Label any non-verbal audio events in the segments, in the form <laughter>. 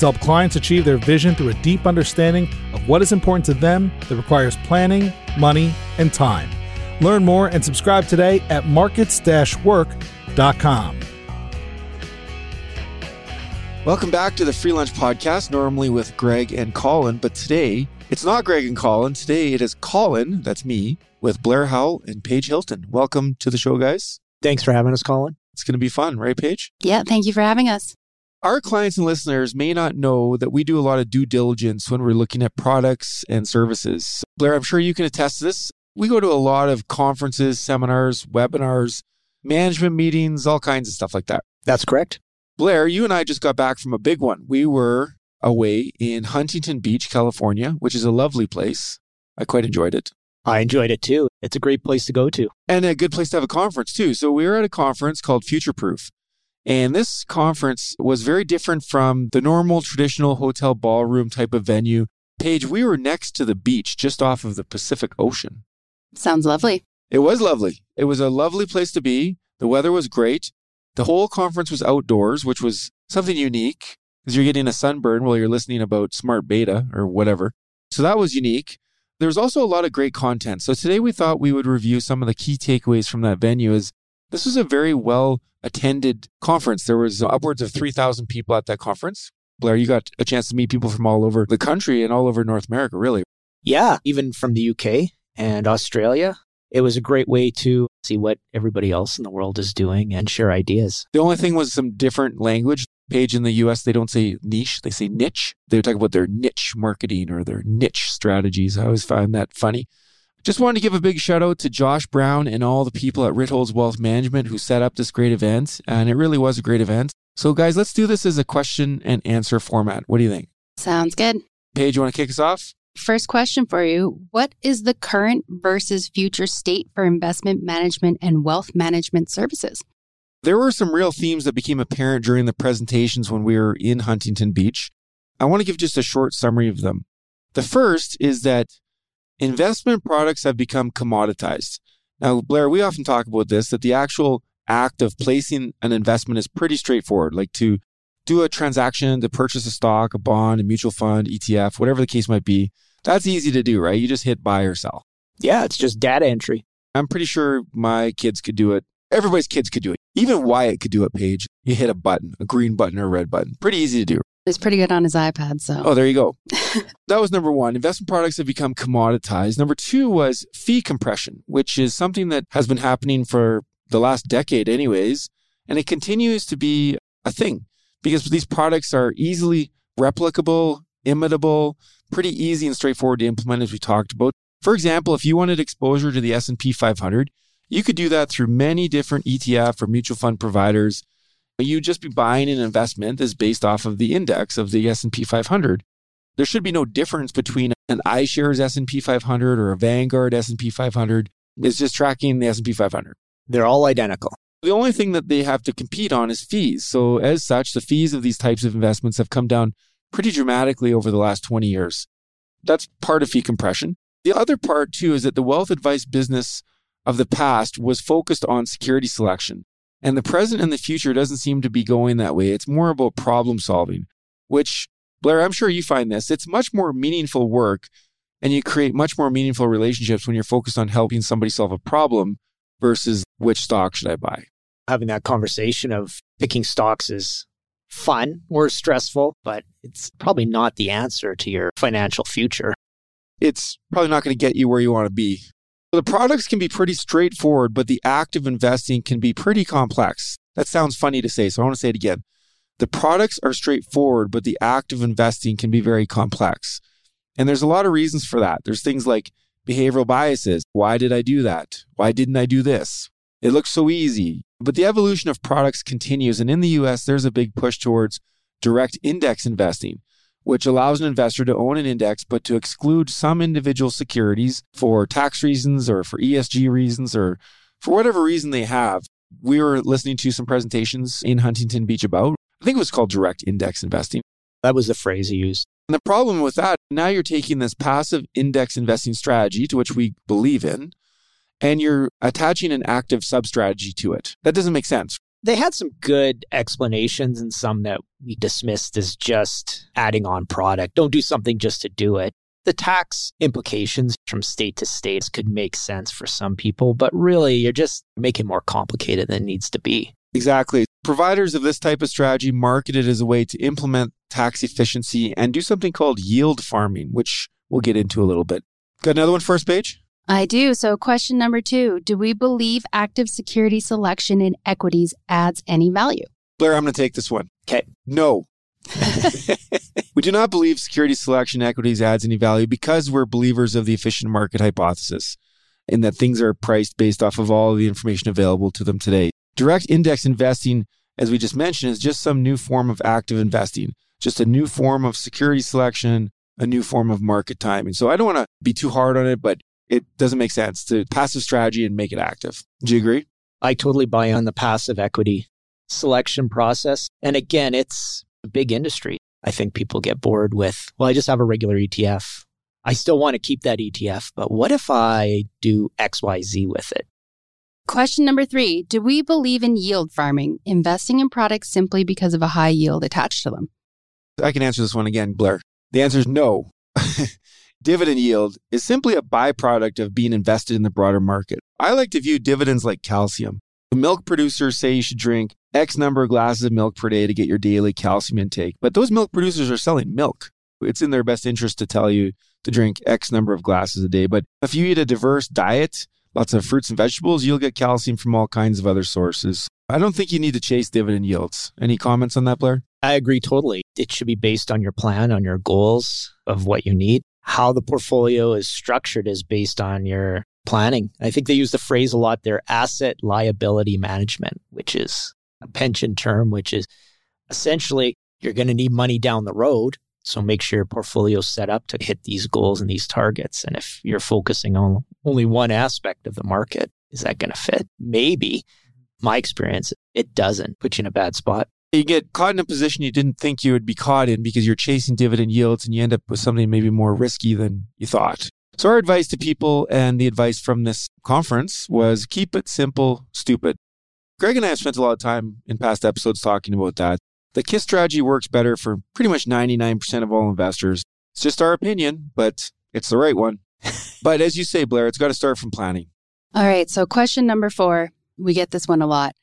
to help clients achieve their vision through a deep understanding of what is important to them that requires planning, money, and time. Learn more and subscribe today at markets work.com. Welcome back to the Free Lunch Podcast, normally with Greg and Colin, but today it's not Greg and Colin. Today it is Colin, that's me, with Blair Howell and Paige Hilton. Welcome to the show, guys. Thanks for having us, Colin. It's going to be fun, right, Paige? Yeah, thank you for having us. Our clients and listeners may not know that we do a lot of due diligence when we're looking at products and services. Blair, I'm sure you can attest to this. We go to a lot of conferences, seminars, webinars, management meetings, all kinds of stuff like that. That's correct. Blair, you and I just got back from a big one. We were away in Huntington Beach, California, which is a lovely place. I quite enjoyed it. I enjoyed it too. It's a great place to go to. And a good place to have a conference too. So we were at a conference called Future Proof. And this conference was very different from the normal traditional hotel ballroom type of venue. Paige, we were next to the beach just off of the Pacific Ocean. Sounds lovely. It was lovely. It was a lovely place to be. The weather was great. The whole conference was outdoors, which was something unique because you're getting a sunburn while you're listening about smart beta or whatever. So that was unique. There was also a lot of great content. So today we thought we would review some of the key takeaways from that venue as this was a very well attended conference. There was upwards of 3,000 people at that conference. Blair, you got a chance to meet people from all over the country and all over North America, really. Yeah, even from the UK and Australia. It was a great way to see what everybody else in the world is doing and share ideas. The only thing was some different language. Paige in the US, they don't say niche, they say niche. They talk about their niche marketing or their niche strategies. I always find that funny. Just wanted to give a big shout out to Josh Brown and all the people at Ritholtz Wealth Management who set up this great event. And it really was a great event. So, guys, let's do this as a question and answer format. What do you think? Sounds good. Paige, you want to kick us off? First question for you What is the current versus future state for investment management and wealth management services? There were some real themes that became apparent during the presentations when we were in Huntington Beach. I want to give just a short summary of them. The first is that investment products have become commoditized. Now, Blair, we often talk about this that the actual act of placing an investment is pretty straightforward, like to do a transaction to purchase a stock, a bond, a mutual fund, ETF, whatever the case might be. That's easy to do, right? You just hit buy or sell. Yeah, it's just data entry. I'm pretty sure my kids could do it. Everybody's kids could do it. Even Wyatt could do it, Paige. You hit a button, a green button or a red button. Pretty easy to do. He's pretty good on his iPad, so. Oh, there you go. that was number one. Investment products have become commoditized. Number two was fee compression, which is something that has been happening for the last decade, anyways. And it continues to be a thing because these products are easily replicable, imitable, pretty easy and straightforward to implement, as we talked about. For example, if you wanted exposure to the S&P 500, you could do that through many different ETF or mutual fund providers. You'd just be buying an investment that's based off of the index of the S&P 500. There should be no difference between an iShares S&P 500 or a Vanguard S&P 500. It's just tracking the S&P 500. They're all identical. The only thing that they have to compete on is fees. So as such, the fees of these types of investments have come down pretty dramatically over the last 20 years. That's part of fee compression. The other part too is that the wealth advice business of the past was focused on security selection. And the present and the future doesn't seem to be going that way. It's more about problem solving, which, Blair, I'm sure you find this. It's much more meaningful work and you create much more meaningful relationships when you're focused on helping somebody solve a problem versus which stock should I buy. Having that conversation of picking stocks is fun or stressful, but it's probably not the answer to your financial future. It's probably not going to get you where you want to be. The products can be pretty straightforward, but the act of investing can be pretty complex. That sounds funny to say, so I want to say it again. The products are straightforward, but the act of investing can be very complex. And there's a lot of reasons for that. There's things like behavioral biases. Why did I do that? Why didn't I do this? It looks so easy. But the evolution of products continues. And in the US, there's a big push towards direct index investing, which allows an investor to own an index, but to exclude some individual securities for tax reasons or for ESG reasons or for whatever reason they have. We were listening to some presentations in Huntington Beach about, I think it was called direct index investing. That was the phrase he used. And the problem with that, now you're taking this passive index investing strategy to which we believe in, and you're attaching an active sub strategy to it. That doesn't make sense. They had some good explanations and some that we dismissed as just adding on product. Don't do something just to do it. The tax implications from state to state could make sense for some people, but really you're just making more complicated than it needs to be. Exactly. Providers of this type of strategy market it as a way to implement tax efficiency and do something called yield farming, which we'll get into a little bit. Got another one first Paige? I do. So, question number two Do we believe active security selection in equities adds any value? Blair, I'm going to take this one. Okay. No. <laughs> we do not believe security selection equities adds any value because we're believers of the efficient market hypothesis in that things are priced based off of all of the information available to them today. Direct index investing, as we just mentioned, is just some new form of active investing, just a new form of security selection, a new form of market timing. So I don't want to be too hard on it, but it doesn't make sense to passive strategy and make it active. Do you agree? I totally buy on the passive equity selection process. And again, it's a big industry. I think people get bored with, well, I just have a regular ETF. I still want to keep that ETF, but what if I do XYZ with it? Question number three Do we believe in yield farming, investing in products simply because of a high yield attached to them? I can answer this one again, Blair. The answer is no. <laughs> dividend yield is simply a byproduct of being invested in the broader market. I like to view dividends like calcium. The milk producers say you should drink X number of glasses of milk per day to get your daily calcium intake, but those milk producers are selling milk. It's in their best interest to tell you to drink X number of glasses a day. But if you eat a diverse diet, lots of fruits and vegetables, you'll get calcium from all kinds of other sources. I don't think you need to chase dividend yields. Any comments on that, Blair? I agree totally. It should be based on your plan, on your goals of what you need. How the portfolio is structured is based on your planning. I think they use the phrase a lot there asset liability management, which is a pension term, which is essentially you're going to need money down the road. So make sure your portfolio is set up to hit these goals and these targets. And if you're focusing on only one aspect of the market, is that going to fit? Maybe. My experience, it doesn't put you in a bad spot. You get caught in a position you didn't think you would be caught in because you're chasing dividend yields and you end up with something maybe more risky than you thought. So, our advice to people and the advice from this conference was keep it simple, stupid. Greg and I have spent a lot of time in past episodes talking about that. The KISS strategy works better for pretty much 99% of all investors. It's just our opinion, but it's the right one. <laughs> but as you say, Blair, it's got to start from planning. All right. So, question number four we get this one a lot.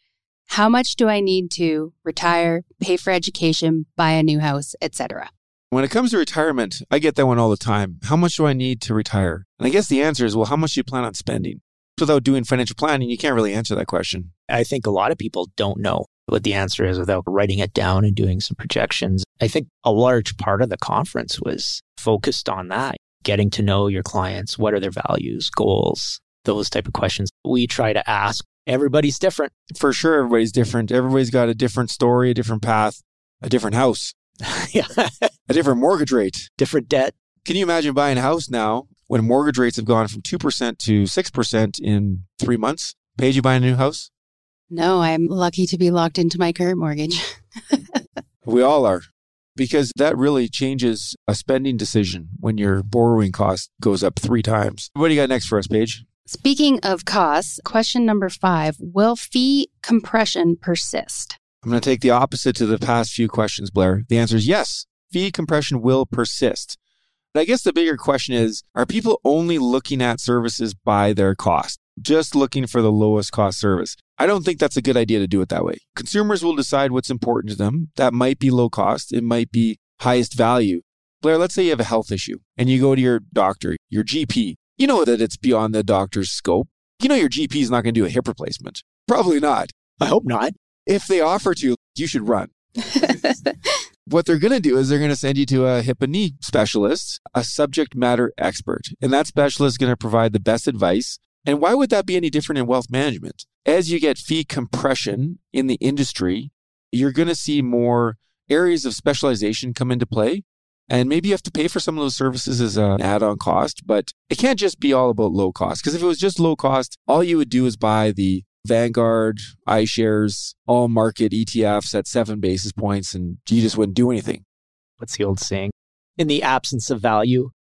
How much do I need to retire, pay for education, buy a new house, etc.? When it comes to retirement, I get that one all the time. How much do I need to retire? And I guess the answer is, well, how much do you plan on spending? Without doing financial planning, you can't really answer that question. I think a lot of people don't know what the answer is without writing it down and doing some projections. I think a large part of the conference was focused on that, getting to know your clients. What are their values, goals, those type of questions we try to ask. Everybody's different. For sure, everybody's different. Everybody's got a different story, a different path, a different house, yeah. <laughs> <laughs> a different mortgage rate. different debt. Can you imagine buying a house now when mortgage rates have gone from 2% to 6% in three months? Paige, you buying a new house? No, I'm lucky to be locked into my current mortgage. <laughs> We all are. Because that really changes a spending decision when your borrowing cost goes up three times. What do you got next for us, Paige? Speaking of costs, question number five Will fee compression persist? I'm going to take the opposite to the past few questions, Blair. The answer is yes. Fee compression will persist. But I guess the bigger question is are people only looking at services by their cost, just looking for the lowest cost service? I don't think that's a good idea to do it that way. Consumers will decide what's important to them. That might be low cost, it might be highest value. Blair, let's say you have a health issue and you go to your doctor, your GP. You know that it's beyond the doctor's scope. You know your GP is not going to do a hip replacement. Probably not. I hope not. If they offer to, you should run. <laughs> what they're going to do is they're going to send you to a hip and knee specialist, a subject matter expert. And that specialist is going to provide the best advice. And why would that be any different in wealth management? As you get fee compression in the industry, you're going to see more areas of specialization come into play. And maybe you have to pay for some of those services as an add on cost, but it can't just be all about low cost. Because if it was just low cost, all you would do is buy the Vanguard, iShares, all market ETFs at seven basis points, and you just wouldn't do anything. What's the old saying? In the absence of value,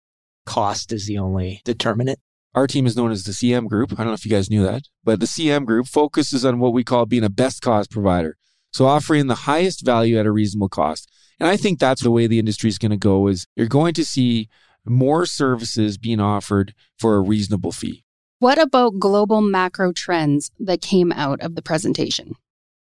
cost is the only determinant. Our team is known as the CM Group. I don't know if you guys knew that, but the CM Group focuses on what we call being a best cost provider. So offering the highest value at a reasonable cost. And I think that's the way the industry is going to go is you're going to see more services being offered for a reasonable fee. What about global macro trends that came out of the presentation?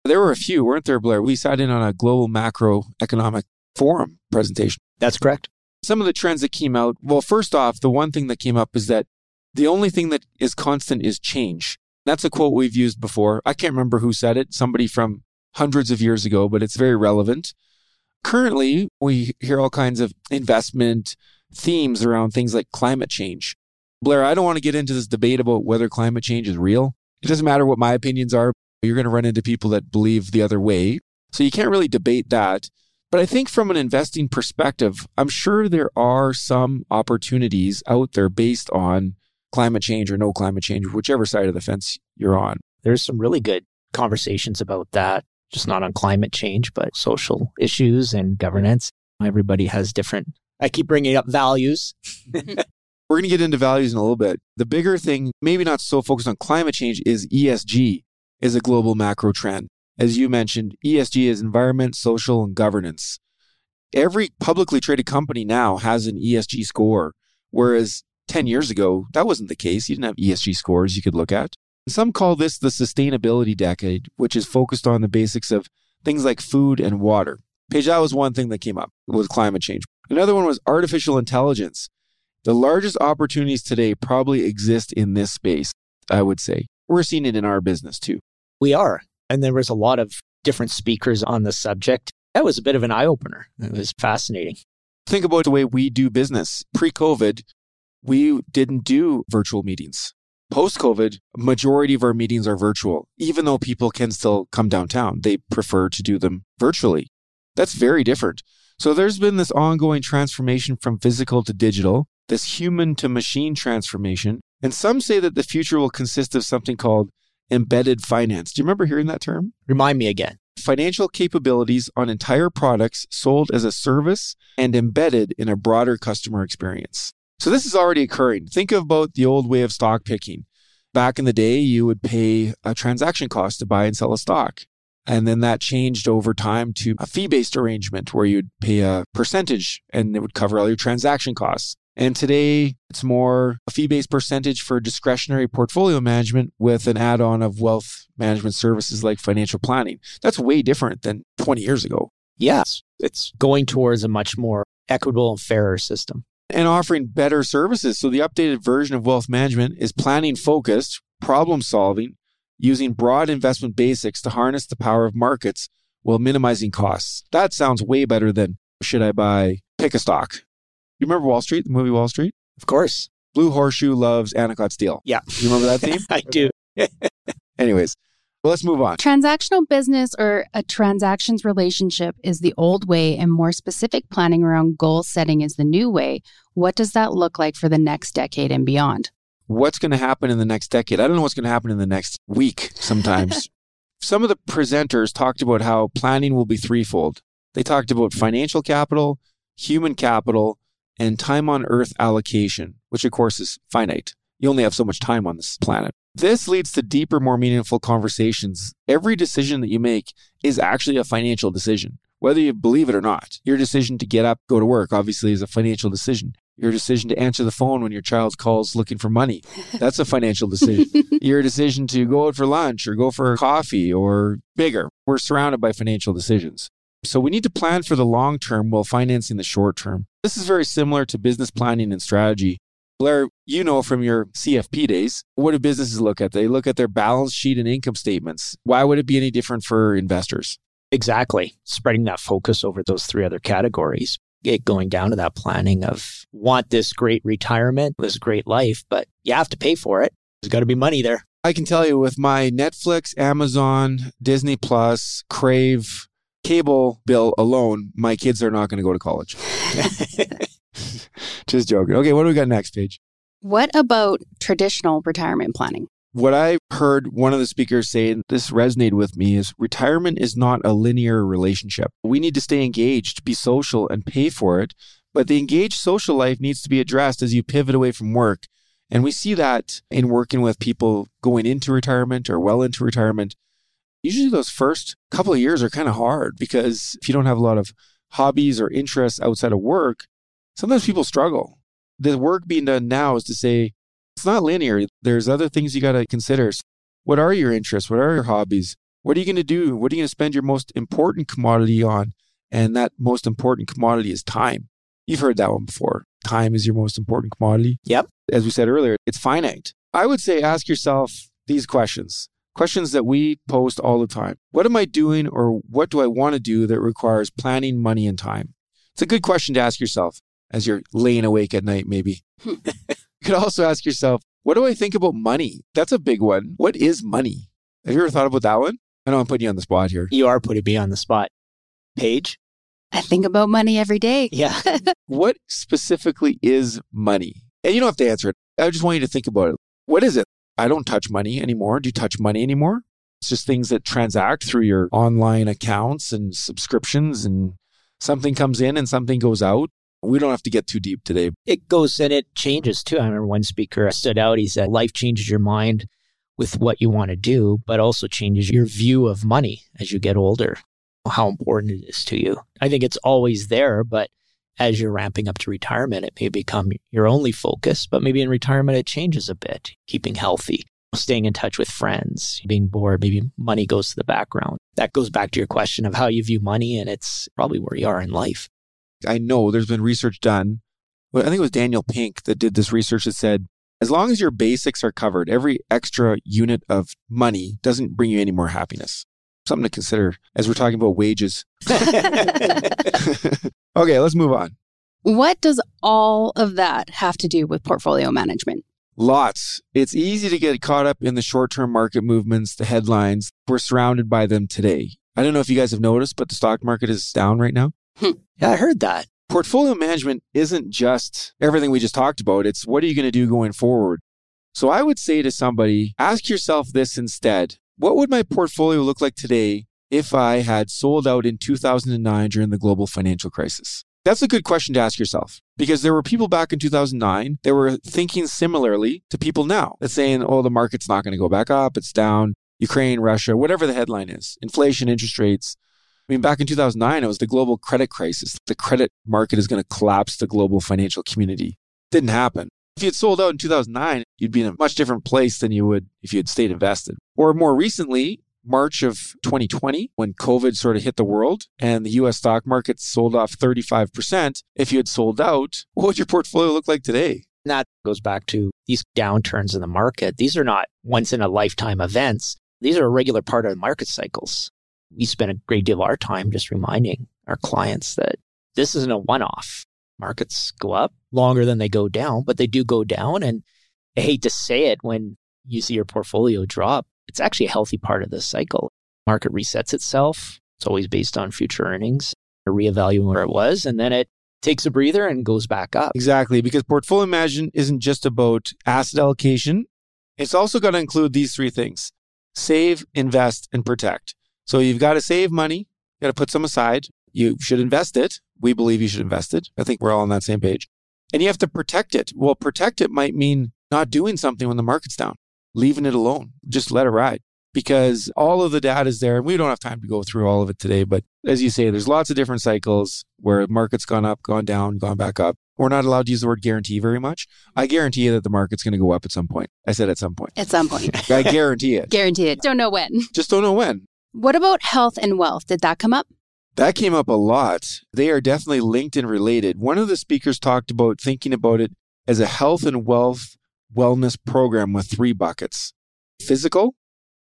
There were a few, weren't there, Blair? We sat in on a global macroeconomic forum presentation. That's correct. Some of the trends that came out, well, first off, the one thing that came up is that the only thing that is constant is change. That's a quote we've used before. I can't remember who said it, somebody from hundreds of years ago, but it's very relevant. Currently, we hear all kinds of investment themes around things like climate change. Blair, I don't want to get into this debate about whether climate change is real. It doesn't matter what my opinions are. You're going to run into people that believe the other way. So you can't really debate that. But I think from an investing perspective, I'm sure there are some opportunities out there based on climate change or no climate change, whichever side of the fence you're on. There's some really good conversations about that, just not on climate change, but social issues and governance. Everybody has different, I keep bringing up values. <laughs> We're going to get into values in a little bit. The bigger thing, maybe not so focused on climate change, is ESG is a global macro trend. As you mentioned, ESG is environment, social, and governance. Every publicly traded company now has an ESG score, whereas 10 years ago, that wasn't the case. You didn't have ESG scores you could look at. Some call this the sustainability decade, which is focused on the basics of things like food and water. That was one thing that came up with climate change. Another one was artificial intelligence. The largest opportunities today probably exist in this space, I would say. We're seeing it in our business too. We are. And there was a lot of different speakers on the subject. That was a bit of an eye opener. It was fascinating. Think about the way we do business. Pre COVID, we didn't do virtual meetings. Post COVID, majority of our meetings are virtual, even though people can still come downtown. They prefer to do them virtually. That's very different. So there's been this ongoing transformation from physical to digital this human to machine transformation. And some say that the future will consist of something called embedded finance. Do you remember hearing that term? Remind me again. Financial capabilities on entire products sold as a service and embedded in a broader customer experience. So this is already occurring. Think about the old way of stock picking. Back in the day, you would pay a transaction cost to buy and sell a stock. And then that changed over time to a fee based arrangement where you'd pay a percentage and it would cover all your transaction costs. And today it's more a fee based percentage for discretionary portfolio management with an add on of wealth management services like financial planning. That's way different than 20 years ago. Yes, it's going towards a much more equitable and fairer system. And offering better services. So the updated version of wealth management is planning focused, problem solving, using broad investment basics to harness the power of markets while minimizing costs. That sounds way better than should I buy pick a stock you remember Wall Street, the movie Wall Street? Of course. Blue Horseshoe loves Anacott Steel. Yeah. You remember that theme? <laughs> I do. <laughs> Anyways, well, let's move on. Transactional business or a transactions relationship is the old way, and more specific planning around goal setting is the new way. What does that look like for the next decade and beyond? What's going to happen in the next decade? I don't know what's going to happen in the next week sometimes. <laughs> Some of the presenters talked about how planning will be threefold. They talked about financial capital, human capital, and time on Earth allocation, which of course is finite. You only have so much time on this planet. This leads to deeper, more meaningful conversations. Every decision that you make is actually a financial decision, whether you believe it or not. Your decision to get up, go to work, obviously, is a financial decision. Your decision to answer the phone when your child calls looking for money, <laughs> that's a financial decision. Your decision to go out for lunch or go for coffee or bigger. We're surrounded by financial decisions. So we need to plan for the long term while financing the short term. This is very similar to business planning and strategy. Blair, you know from your CFP days, what do businesses look at? They look at their balance sheet and income statements. Why would it be any different for investors? Exactly. Spreading that focus over those three other categories. It going down to that planning of want this great retirement, this great life, but you have to pay for it. There's got to be money there. I can tell you with my Netflix, Amazon, Disney Plus, Crave, cable bill alone, my kids are not going to go to college. <laughs> <laughs> Just joking. Okay, what do we got next, Paige? What about traditional retirement planning? What I heard one of the speakers say, and this resonated with me, is retirement is not a linear relationship. We need to stay engaged, be social, and pay for it. But the engaged social life needs to be addressed as you pivot away from work. And we see that in working with people going into retirement or well into retirement. Usually, those first couple of years are kind of hard because if you don't have a lot of hobbies or interests outside of work, sometimes people struggle. The work being done now is to say, it's not linear. There's other things you got to consider. What are your interests? What are your hobbies? What are you going to do? What are you going to spend your most important commodity on? And that most important commodity is time. You've heard that one before. Time is your most important commodity. Yep. As we said earlier, it's finite. I would say ask yourself these questions questions that we post all the time. What am I doing or what do I want to do that requires planning, money, and time? It's a good question to ask yourself as you're laying awake at night, maybe. <laughs> Hmm. you could also ask yourself, what do I think about money? That's a big one. What is money? Have you ever thought about that one? I know I'm putting you on the spot here. You are putting me on the spot. Paige? I think about money every day. <laughs> Yeah. what specifically is money? And you don't have to answer it. I just want you to think about it. What is it? I don't touch money anymore. Do you touch money anymore? It's just things that transact through your online accounts and subscriptions, and something comes in and something goes out. We don't have to get too deep today. It goes and it changes too. I remember one speaker stood out. He said, Life changes your mind with what you want to do, but also changes your view of money as you get older, how important it is to you. I think it's always there, but as you're ramping up to retirement, it may become your only focus, but maybe in retirement it changes a bit. Keeping healthy, staying in touch with friends, being bored, maybe money goes to the background. That goes back to your question of how you view money, and it's probably where you are in life. I know there's been research done. I think it was Daniel Pink that did this research that said as long as your basics are covered, every extra unit of money doesn't bring you any more happiness. Something to consider as we're talking about wages. <laughs> <laughs> okay, let's move on. What does all of that have to do with portfolio management? Lots. It's easy to get caught up in the short term market movements, the headlines. We're surrounded by them today. I don't know if you guys have noticed, but the stock market is down right now. Hmm. yeah, I heard that. Portfolio management isn't just everything we just talked about, it's what are you going to do going forward? So I would say to somebody, ask yourself this instead What would my portfolio look like today if I had sold out in 2009 during the global financial crisis? That's a good question to ask yourself because there were people back in 2009 that were thinking similarly to people now that's saying, oh, the market's not going to go back up, it's down, Ukraine, Russia, whatever the headline is, inflation, interest rates. I mean, back in 2009, it was the global credit crisis. The credit market is going to collapse the global financial community. Didn't happen. If you had sold out in 2009, you'd be in a much different place than you would if you had stayed invested. Or more recently, March of 2020, when COVID sort of hit the world and the US stock market sold off 35%, if you had sold out, what would your portfolio look like today? And that goes back to these downturns in the market. These are not once in a lifetime events. These are a regular part of the market cycles. We spend a great deal of our time just reminding our clients that this isn't a one off. Markets go up longer than they go down, but they do go down. And I hate to say it when you see your portfolio drop, it's actually a healthy part of the cycle. Market resets itself. It's always based on future earnings, reevaluating where it was, and then it takes a breather and goes back up. Exactly, because portfolio management isn't just about asset allocation. It's also got to include these three things save, invest, and protect. So you've got to save money, you got to put some aside. You should invest it. We believe you should invest it. I think we're all on that same page. And you have to protect it. Well, protect it might mean not doing something when the market's down leaving it alone. Just let it ride because all of the data is there. And we don't have time to go through all of it today. But as you say, there's lots of different cycles where the market's gone up, gone down, gone back up. We're not allowed to use the word guarantee very much. I guarantee you that the market's going to go up at some point. I said at some point. At some point. I guarantee it. <laughs> guarantee it. Don't know when. Just don't know when. What about health and wealth? Did that come up? That came up a lot. They are definitely linked and related. One of the speakers talked about thinking about it as a health and wealth wellness program with three buckets physical,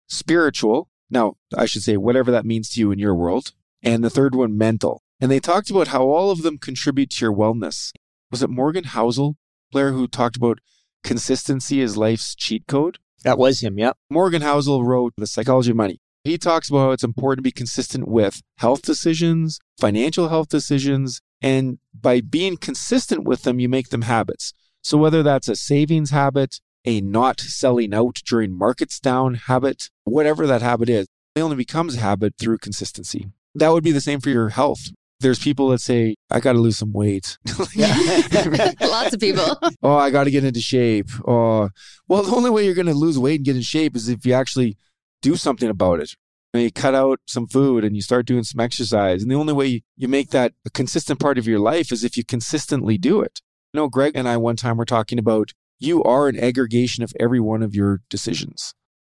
spiritual. Now, I should say, whatever that means to you in your world. And the third one, mental. And they talked about how all of them contribute to your wellness. Was it Morgan Housel, Blair, who talked about consistency is life's cheat code? That was him, yep. Morgan Housel wrote The Psychology of Money. He talks about how it's important to be consistent with health decisions, financial health decisions, and by being consistent with them, you make them habits. So whether that's a savings habit, a not selling out during markets down habit, whatever that habit is, it only becomes a habit through consistency. That would be the same for your health. There's people that say, I got to lose some weight. <laughs> <laughs> Lots of people. <laughs> oh, I got to get into shape. Oh, well, the only way you're going to lose weight and get in shape is if you actually do something about it. And you cut out some food and you start doing some exercise. And the only way you make that a consistent part of your life is if you consistently do it. You know, Greg and I one time were talking about you are an aggregation of every one of your decisions.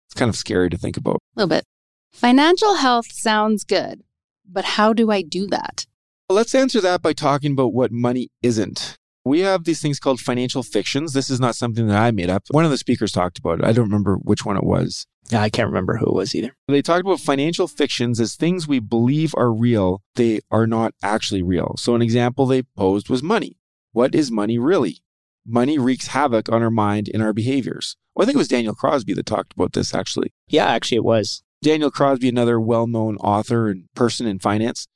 It's kind of scary to think about. A little bit. Financial health sounds good, but how do I do that? Let's answer that by talking about what money isn't. We have these things called financial fictions. This is not something that I made up. One of the speakers talked about it. I don't remember which one it was. Yeah, I can't remember who it was either. They talked about financial fictions as things we believe are real, they are not actually real. So, an example they posed was money. What is money really? Money wreaks havoc on our mind and our behaviors. Well, I think it was Daniel Crosby that talked about this actually. Yeah, actually, it was. Daniel Crosby, another well known author and person in finance,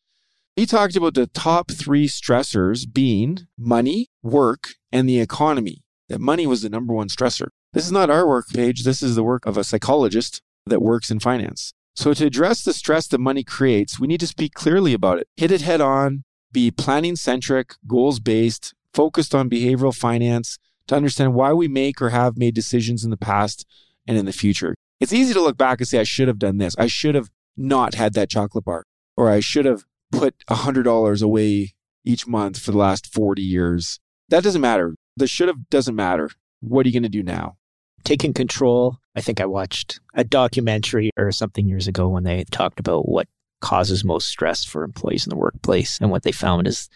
he talked about the top three stressors being money, work, and the economy. That money was the number one stressor. This is not our work Paige. This is the work of a psychologist that works in finance. So, to address the stress that money creates, we need to speak clearly about it, hit it head on, be planning centric, goals based, focused on behavioral finance to understand why we make or have made decisions in the past and in the future. It's easy to look back and say, I should have done this. I should have not had that chocolate bar, or I should have put $100 away each month for the last 40 years. That doesn't matter. The should have doesn't matter. What are you going to do now? Taking control. I think I watched a documentary or something years ago when they talked about what causes most stress for employees in the workplace. And what they found is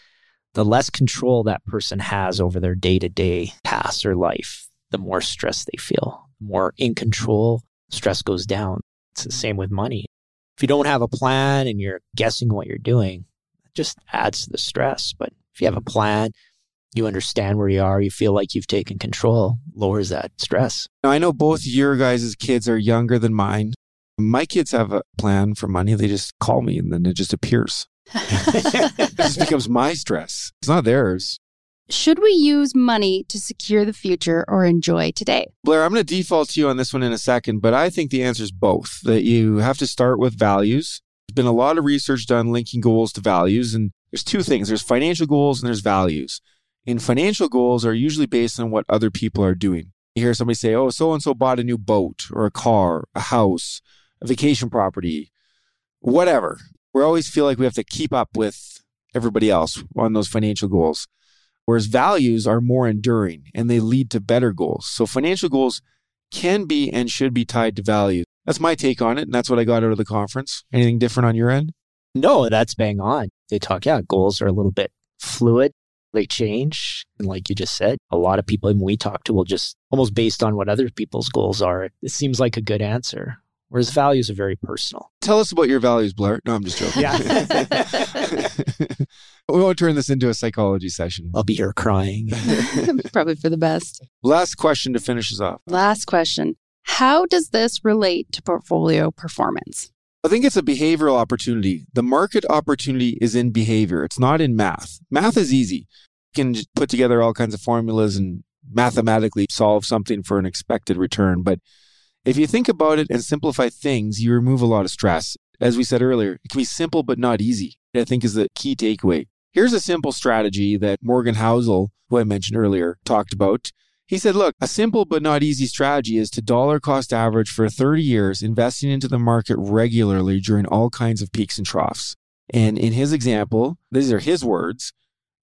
the less control that person has over their day to day tasks or life, the more stress they feel. The more in control, stress goes down. It's the same with money. If you don't have a plan and you're guessing what you're doing, it just adds to the stress. But if you have a plan, you understand where you are, you feel like you've taken control, lowers that stress. Now, I know both your guys' kids are younger than mine. My kids have a plan for money. They just call me and then it just appears. <laughs> it just becomes my stress. It's not theirs. Should we use money to secure the future or enjoy today? Blair, I'm going to default to you on this one in a second, but I think the answer is both. That you have to start with values. There's been a lot of research done linking goals to values, and there's two things there's financial goals and there's values. And financial goals are usually based on what other people are doing. You hear somebody say, oh, so and so bought a new boat or a car, a house, a vacation property, whatever. We always feel like we have to keep up with everybody else on those financial goals. Whereas values are more enduring and they lead to better goals. So financial goals can be and should be tied to value. That's my take on it. And that's what I got out of the conference. Anything different on your end? No, that's bang on. They talk, yeah, goals are a little bit fluid. They change. And like you just said, a lot of people we talk to will just almost based on what other people's goals are. It seems like a good answer. Whereas values are very personal. Tell us about your values, Blair. No, I'm just joking. Yeah. <laughs> we won't turn this into a psychology session. I'll be here crying. <laughs> Probably for the best. Last question to finish us off. Last question. How does this relate to portfolio performance? I think it's a behavioral opportunity. The market opportunity is in behavior. It's not in math. Math is easy. You can put together all kinds of formulas and mathematically solve something for an expected return. But if you think about it and simplify things, you remove a lot of stress. As we said earlier, it can be simple but not easy. I think is the key takeaway. Here's a simple strategy that Morgan Housel, who I mentioned earlier, talked about. He said, look, a simple but not easy strategy is to dollar cost average for 30 years, investing into the market regularly during all kinds of peaks and troughs. And in his example, these are his words,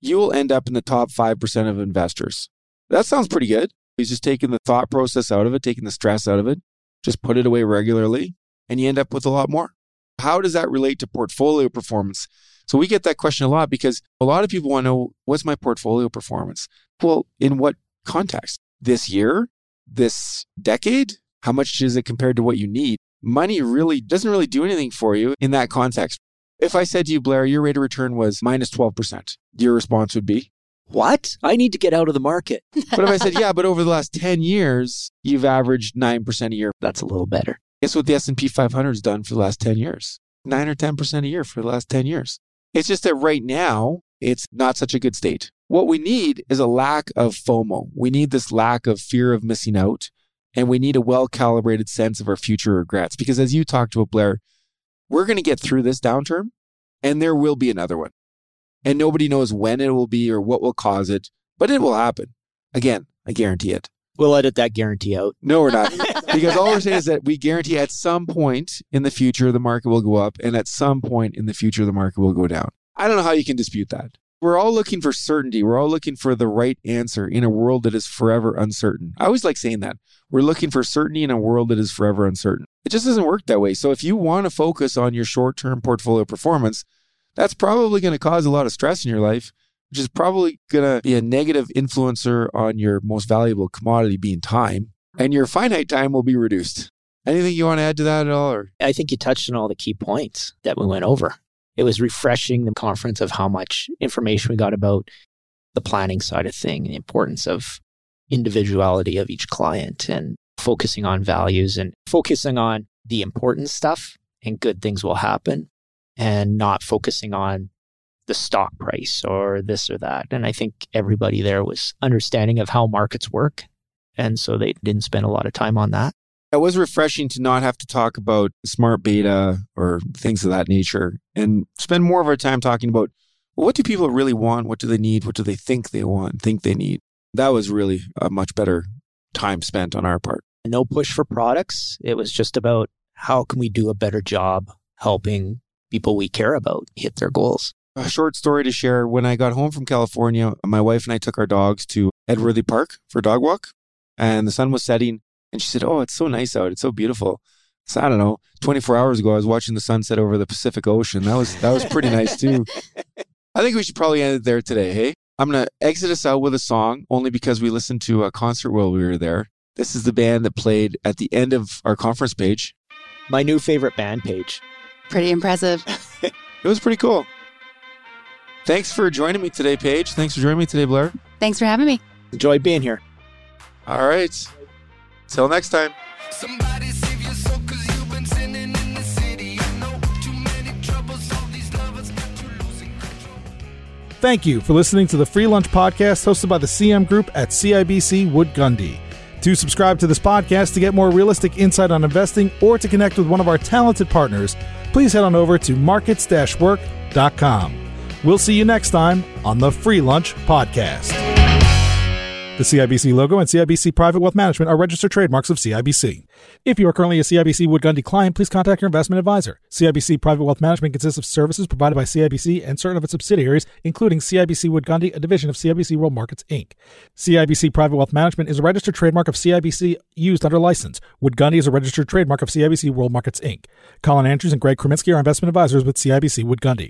you will end up in the top 5% of investors. That sounds pretty good. He's just taking the thought process out of it, taking the stress out of it, just put it away regularly, and you end up with a lot more. How does that relate to portfolio performance? So we get that question a lot because a lot of people want to know what's my portfolio performance? Well, in what context? This year? This decade? How much is it compared to what you need? Money really doesn't really do anything for you in that context. If I said to you, Blair, your rate of return was minus 12%, your response would be, What? I need to get out of the market. <laughs> But if I said, yeah, but over the last 10 years, you've averaged 9% a year, That's a little better. Guess what the S&P 500 has done for the last 10 years? 9 or 10% a year for the last 10 years. It's just that right now, it's not such a good state. What we need is a lack of FOMO. We need this lack of fear of missing out. And we need a well calibrated sense of our future regrets. Because as you talked about, Blair, we're going to get through this downturn and there will be another one. And nobody knows when it will be or what will cause it, but it will happen. Again, I guarantee it. We'll edit that guarantee out. No, we're not. <laughs> because all we're saying is that we guarantee at some point in the future the market will go up, and at some point in the future the market will go down. I don't know how you can dispute that. We're all looking for certainty. We're all looking for the right answer in a world that is forever uncertain. I always like saying that. We're looking for certainty in a world that is forever uncertain. It just doesn't work that way. So if you want to focus on your short term portfolio performance, that's probably going to cause a lot of stress in your life, which is probably going to be a negative influencer on your most valuable commodity being time. And your finite time will be reduced. Anything you want to add to that at all? Or? I think you touched on all the key points that we went over it was refreshing the conference of how much information we got about the planning side of thing, the importance of individuality of each client and focusing on values and focusing on the important stuff and good things will happen and not focusing on the stock price or this or that. And I think everybody there was understanding of how markets work. And so they didn't spend a lot of time on that. It was refreshing to not have to talk about smart beta or things of that nature and spend more of our time talking about well, what do people really want? What do they need? What do they think they want, think they need? That was really a much better time spent on our part. No push for products. It was just about how can we do a better job helping people we care about hit their goals. A short story to share. When I got home from California, my wife and I took our dogs to Edworthy Park for a dog walk, and the sun was setting. And she said, Oh, it's so nice out. It's so beautiful. So I don't know. 24 hours ago, I was watching the sunset over the Pacific Ocean. That was that was pretty nice too. <laughs> I think we should probably end it there today. Hey, I'm gonna exit us out with a song only because we listened to a concert while we were there. This is the band that played at the end of our conference Paige. My new favorite band Paige. Pretty impressive. <laughs> it was pretty cool. Thanks for joining me today, Paige. Thanks for joining me today, Blair. Thanks for having me. Enjoyed being here. All right. Till next time. Thank you for listening to the Free Lunch Podcast hosted by the CM Group at CIBC Wood Gundy. To subscribe to this podcast to get more realistic insight on investing or to connect with one of our talented partners, please head on over to markets work.com. We'll see you next time on the Free Lunch Podcast. The CIBC logo and CIBC Private Wealth Management are registered trademarks of CIBC. If you are currently a CIBC Wood Gundy client, please contact your investment advisor. CIBC Private Wealth Management consists of services provided by CIBC and certain of its subsidiaries, including CIBC Wood Gundy, a division of CIBC World Markets Inc. CIBC Private Wealth Management is a registered trademark of CIBC used under license. Wood Gundy is a registered trademark of CIBC World Markets Inc. Colin Andrews and Greg Kreminsky are investment advisors with CIBC Wood Gundy.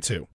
2022.